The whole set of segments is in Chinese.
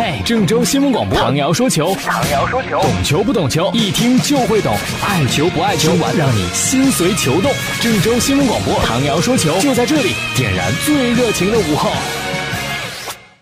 嘿，郑州新闻广播，唐瑶说球，唐瑶说球，懂球不懂球，一听就会懂，爱球不爱球，让你心随球动。郑州新闻广播，唐瑶说球，就在这里，点燃最热情的午后。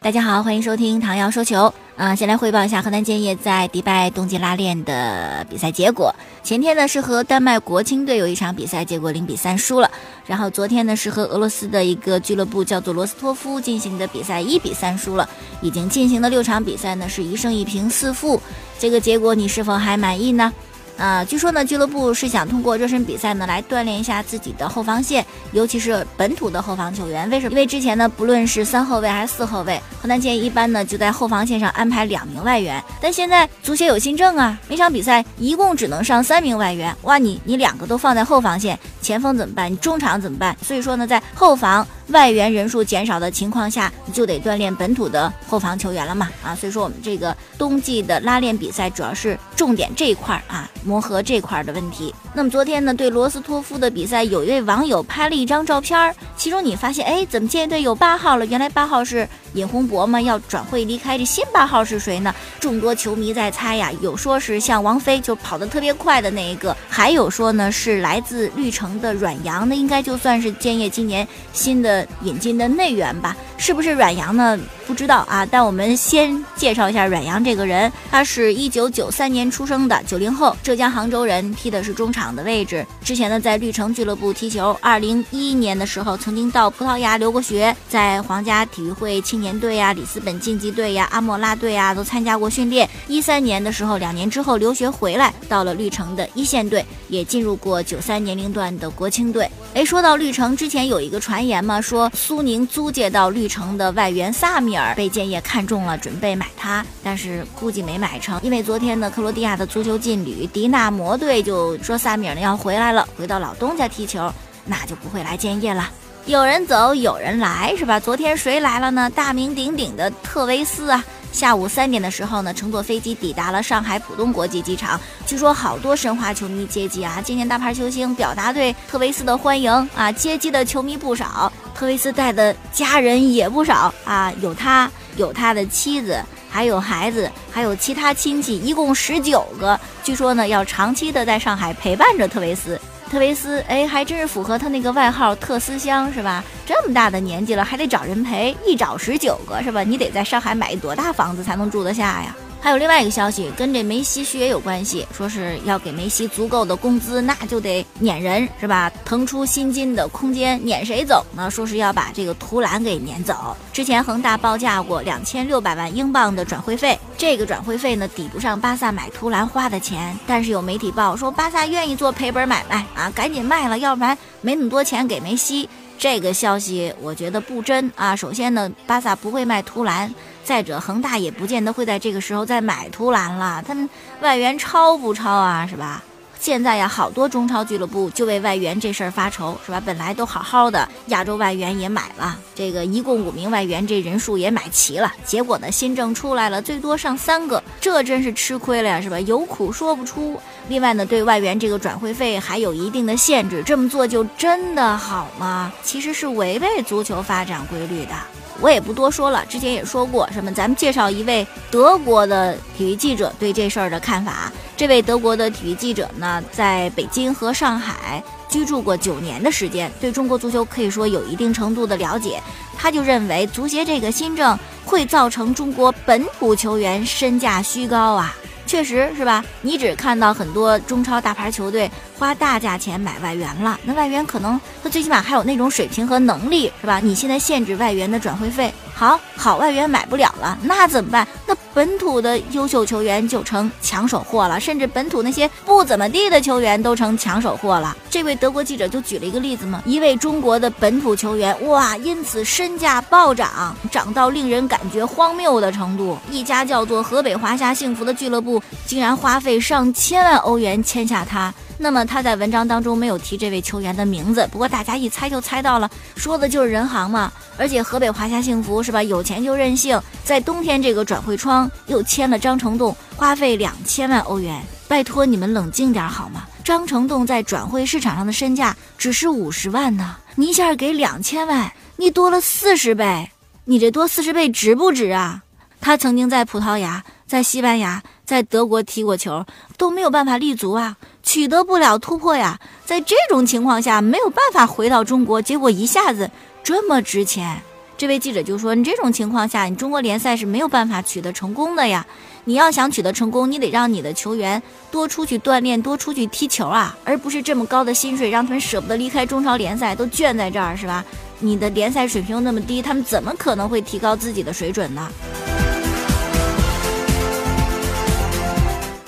大家好，欢迎收听唐瑶说球。啊，先来汇报一下河南建业在迪拜冬季拉练的比赛结果。前天呢是和丹麦国青队有一场比赛，结果零比三输了。然后昨天呢是和俄罗斯的一个俱乐部叫做罗斯托夫进行的比赛，一比三输了。已经进行的六场比赛呢是一胜一平四负，这个结果你是否还满意呢？啊，据说呢，俱乐部是想通过热身比赛呢来锻炼一下自己的后防线，尤其是本土的后防球员。为什么？因为之前呢，不论是三后卫还是四后卫，河南建一般呢就在后防线上安排两名外援。但现在足协有新政啊，每场比赛一共只能上三名外援。哇，你你两个都放在后防线，前锋怎么办？你中场怎么办？所以说呢，在后防。外援人数减少的情况下，你就得锻炼本土的后防球员了嘛啊，所以说我们这个冬季的拉练比赛主要是重点这一块儿啊，磨合这块儿的问题。那么昨天呢，对罗斯托夫的比赛，有一位网友拍了一张照片儿，其中你发现，哎，怎么建队有八号了？原来八号是尹洪博嘛，要转会离开。这新八号是谁呢？众多球迷在猜呀，有说是像王菲，就跑得特别快的那一个，还有说呢是来自绿城的阮阳，那应该就算是建业今年新的。引进的内援吧，是不是阮阳呢？不知道啊。但我们先介绍一下阮阳这个人，他是一九九三年出生的九零后，浙江杭州人，踢的是中场的位置。之前呢在绿城俱乐部踢球，二零一一年的时候曾经到葡萄牙留过学，在皇家体育会青年队呀、里斯本竞技队呀、阿莫拉队呀都参加过训练。一三年的时候，两年之后留学回来，到了绿城的一线队，也进入过九三年龄段的国青队。哎，说到绿城，之前有一个传言嘛，说苏宁租借到绿城的外援萨米尔被建业看中了，准备买他，但是估计没买成，因为昨天呢，克罗地亚的足球劲旅迪纳摩队就说萨米尔呢要回来了，回到老东家踢球，那就不会来建业了。有人走，有人来，是吧？昨天谁来了呢？大名鼎鼎的特维斯啊。下午三点的时候呢，乘坐飞机抵达了上海浦东国际机场。据说好多申花球迷接机啊，今年大牌球星表达对特维斯的欢迎啊，接机的球迷不少，特维斯带的家人也不少啊，有他，有他的妻子，还有孩子，还有其他亲戚，一共十九个。据说呢，要长期的在上海陪伴着特维斯。特维斯，哎，还真是符合他那个外号“特斯香”是吧？这么大的年纪了，还得找人陪，一找十九个是吧？你得在上海买多大房子才能住得下呀？还有另外一个消息，跟这梅西续约有关系，说是要给梅西足够的工资，那就得撵人是吧？腾出薪金的空间，撵谁走呢？说是要把这个图兰给撵走。之前恒大报价过两千六百万英镑的转会费，这个转会费呢抵不上巴萨买图兰花的钱。但是有媒体报说巴萨愿意做赔本买卖啊，赶紧卖了，要不然没那么多钱给梅西。这个消息我觉得不真啊。首先呢，巴萨不会卖图兰。再者，恒大也不见得会在这个时候再买图兰了。他们外援超不超啊？是吧？现在呀，好多中超俱乐部就为外援这事儿发愁，是吧？本来都好好的，亚洲外援也买了，这个一共五名外援，这人数也买齐了。结果呢，新政出来了，最多上三个，这真是吃亏了呀，是吧？有苦说不出。另外呢，对外援这个转会费还有一定的限制，这么做就真的好吗？其实是违背足球发展规律的。我也不多说了，之前也说过什么，咱们介绍一位德国的体育记者对这事儿的看法。这位德国的体育记者呢，在北京和上海居住过九年的时间，对中国足球可以说有一定程度的了解。他就认为，足协这个新政会造成中国本土球员身价虚高啊。确实是吧？你只看到很多中超大牌球队花大价钱买外援了，那外援可能他最起码还有那种水平和能力，是吧？你现在限制外援的转会费，好好外援买不了了，那怎么办？那本土的优秀球员就成抢手货了，甚至本土那些不怎么地的球员都成抢手货了。这位德国记者就举了一个例子嘛，一位中国的本土球员哇，因此身价暴涨，涨到令人感觉荒谬的程度。一家叫做河北华夏幸福的俱乐部。竟然花费上千万欧元签下他，那么他在文章当中没有提这位球员的名字，不过大家一猜就猜到了，说的就是人行嘛。而且河北华夏幸福是吧？有钱就任性，在冬天这个转会窗又签了张成栋，花费两千万欧元。拜托你们冷静点好吗？张成栋在转会市场上的身价只是五十万呢，你一下给两千万，你多了四十倍，你这多四十倍值不值啊？他曾经在葡萄牙、在西班牙、在德国踢过球，都没有办法立足啊，取得不了突破呀。在这种情况下，没有办法回到中国，结果一下子这么值钱。这位记者就说：“你这种情况下，你中国联赛是没有办法取得成功的呀。你要想取得成功，你得让你的球员多出去锻炼，多出去踢球啊，而不是这么高的薪水让他们舍不得离开中超联赛，都卷在这儿，是吧？你的联赛水平又那么低，他们怎么可能会提高自己的水准呢？”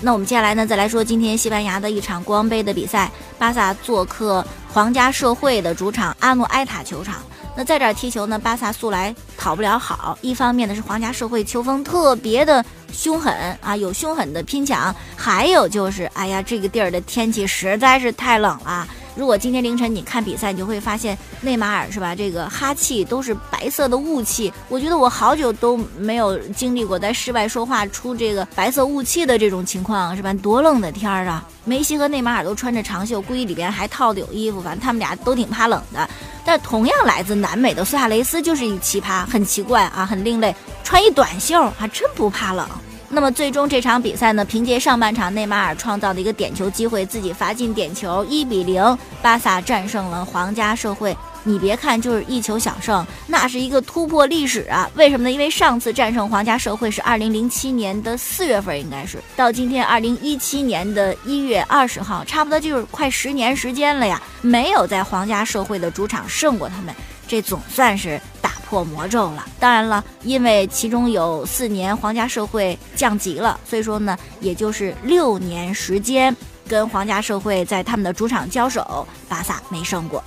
那我们接下来呢，再来说今天西班牙的一场国王杯的比赛，巴萨做客皇家社会的主场阿诺埃塔球场。那在这儿踢球呢，巴萨素来讨不了好。一方面呢是皇家社会球风特别的凶狠啊，有凶狠的拼抢；还有就是，哎呀，这个地儿的天气实在是太冷了。如果今天凌晨你看比赛，你就会发现内马尔是吧？这个哈气都是白色的雾气。我觉得我好久都没有经历过在室外说话出这个白色雾气的这种情况，是吧？多冷的天儿啊！梅西和内马尔都穿着长袖，估计里边还套的有衣服，反正他们俩都挺怕冷的。但同样来自南美的苏亚雷斯就是一奇葩，很奇怪啊，很另类，穿一短袖还真不怕冷。那么最终这场比赛呢，凭借上半场内马尔创造的一个点球机会，自己罚进点球，一比零，巴萨战胜了皇家社会。你别看就是一球小胜，那是一个突破历史啊！为什么呢？因为上次战胜皇家社会是二零零七年的四月份，应该是到今天二零一七年的一月二十号，差不多就是快十年时间了呀，没有在皇家社会的主场胜过他们，这总算是。破魔咒了，当然了，因为其中有四年皇家社会降级了，所以说呢，也就是六年时间跟皇家社会在他们的主场交手，巴萨没胜过。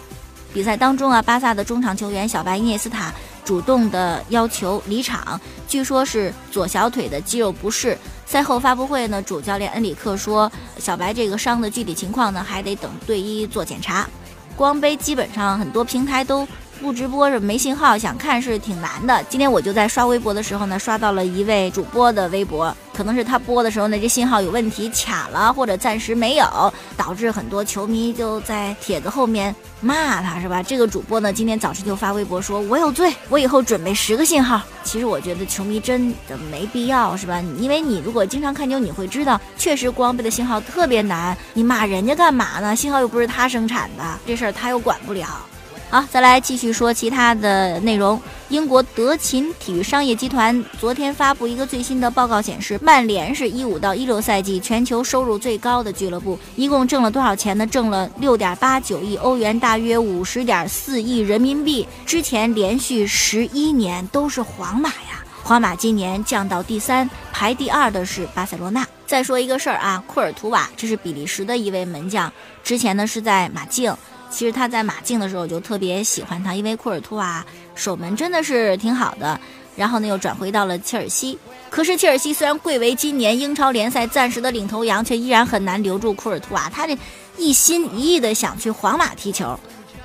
比赛当中啊，巴萨的中场球员小白伊涅斯塔主动的要求离场，据说是左小腿的肌肉不适。赛后发布会呢，主教练恩里克说，小白这个伤的具体情况呢，还得等队医做检查。光杯基本上很多平台都。不直播是没信号，想看是挺难的。今天我就在刷微博的时候呢，刷到了一位主播的微博，可能是他播的时候呢，这信号有问题卡了，或者暂时没有，导致很多球迷就在帖子后面骂他，是吧？这个主播呢，今天早晨就发微博说：“我有罪，我以后准备十个信号。”其实我觉得球迷真的没必要，是吧？因为你如果经常看球，你会知道，确实光背的信号特别难，你骂人家干嘛呢？信号又不是他生产的，这事儿他又管不了。好，再来继续说其他的内容。英国德勤体育商业集团昨天发布一个最新的报告，显示曼联是一五到一六赛季全球收入最高的俱乐部，一共挣了多少钱呢？挣了六点八九亿欧元，大约五十点四亿人民币。之前连续十一年都是皇马呀，皇马今年降到第三，排第二的是巴塞罗那。再说一个事儿啊，库尔图瓦，这是比利时的一位门将，之前呢是在马竞。其实他在马竞的时候就特别喜欢他，因为库尔图瓦守门真的是挺好的。然后呢，又转回到了切尔西。可是切尔西虽然贵为今年英超联赛暂时的领头羊，却依然很难留住库尔图瓦。他这一心一意的想去皇马踢球。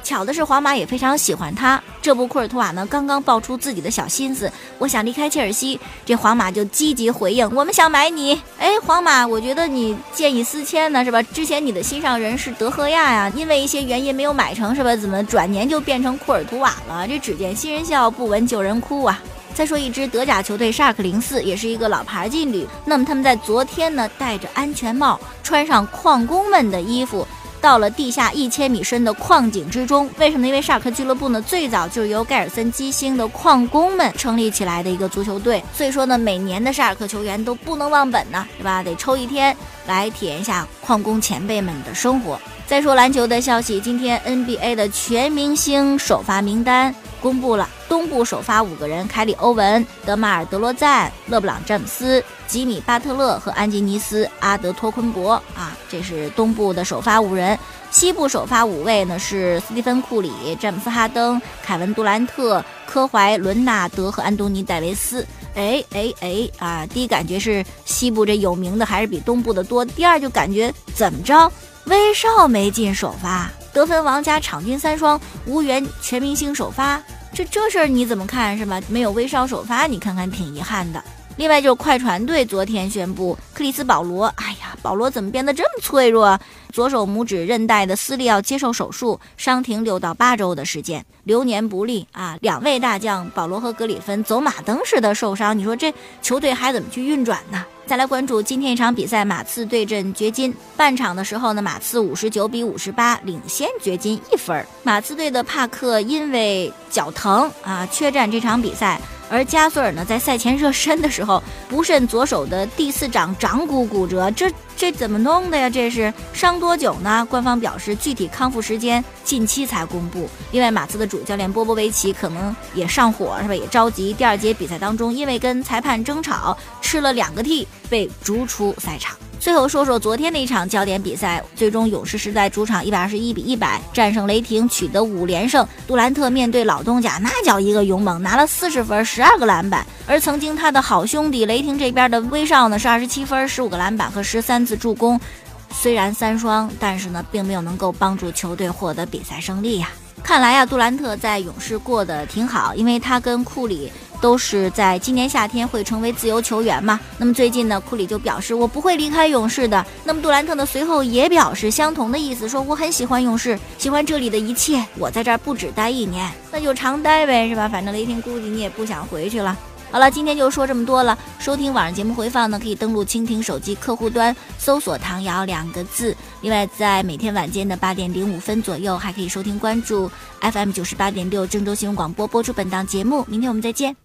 巧的是，皇马也非常喜欢他。这部库尔图瓦呢，刚刚爆出自己的小心思，我想离开切尔西，这皇马就积极回应，我们想买你。哎，皇马，我觉得你见异思迁呢，是吧？之前你的心上人是德赫亚呀，因为一些原因没有买成，是吧？怎么转年就变成库尔图瓦了？这只见新人笑，不闻旧人哭啊！再说一支德甲球队沙克零四，也是一个老牌劲旅。那么他们在昨天呢，戴着安全帽，穿上矿工们的衣服。到了地下一千米深的矿井之中，为什么？因为沙尔克俱乐部呢，最早就是由盖尔森基兴的矿工们成立起来的一个足球队，所以说呢，每年的沙尔克球员都不能忘本呢，是吧？得抽一天来体验一下矿工前辈们的生活。再说篮球的消息，今天 NBA 的全明星首发名单公布了，东部首发五个人：凯里·欧文、德马尔·德罗赞、勒布朗·詹姆斯。吉米·巴特勒和安吉尼斯·阿德托昆博啊，这是东部的首发五人。西部首发五位呢是斯蒂芬·库里、詹姆斯·哈登、凯文·杜兰特、科怀·伦纳德和安东尼·戴维斯。哎哎哎啊！第一感觉是西部这有名的还是比东部的多。第二就感觉怎么着，威少没进首发，得分王加场均三双，无缘全明星首发。这这事儿你怎么看是吧？没有威少首发，你看看挺遗憾的。另外就是快船队昨天宣布，克里斯保罗，哎呀，保罗怎么变得这么脆弱？左手拇指韧带的撕裂要接受手术，伤停六到八周的时间，流年不利啊！两位大将保罗和格里芬走马灯似的受伤，你说这球队还怎么去运转呢？再来关注今天一场比赛，马刺对阵掘金。半场的时候呢，马刺五十九比五十八领先掘金一分。马刺队的帕克因为脚疼啊，缺战这场比赛。而加索尔呢，在赛前热身的时候，不慎左手的第四掌掌骨骨折，这这怎么弄的呀？这是伤多久呢？官方表示具体康复时间近期才公布。另外，马刺的主教练波波维奇可能也上火，是吧？也着急。第二节比赛当中，因为跟裁判争吵，吃了两个 T，被逐出赛场。最后说说昨天的一场焦点比赛，最终勇士是在主场一百二十一比一百战胜雷霆，取得五连胜。杜兰特面对老东家，那叫一个勇猛，拿了四十分，十二个篮板。而曾经他的好兄弟雷霆这边的威少呢，是二十七分，十五个篮板和十三次助攻。虽然三双，但是呢，并没有能够帮助球队获得比赛胜利呀。看来呀，杜兰特在勇士过得挺好，因为他跟库里都是在今年夏天会成为自由球员嘛。那么最近呢，库里就表示我不会离开勇士的。那么杜兰特呢，随后也表示相同的意思，说我很喜欢勇士，喜欢这里的一切，我在这儿不止待一年，那就常待呗，是吧？反正雷霆估计你也不想回去了。好了，今天就说这么多了。收听晚上节目回放呢，可以登录蜻蜓手机客户端，搜索“唐瑶”两个字。另外，在每天晚间的八点零五分左右，还可以收听关注 FM 九十八点六郑州新闻广播播出本档节目。明天我们再见。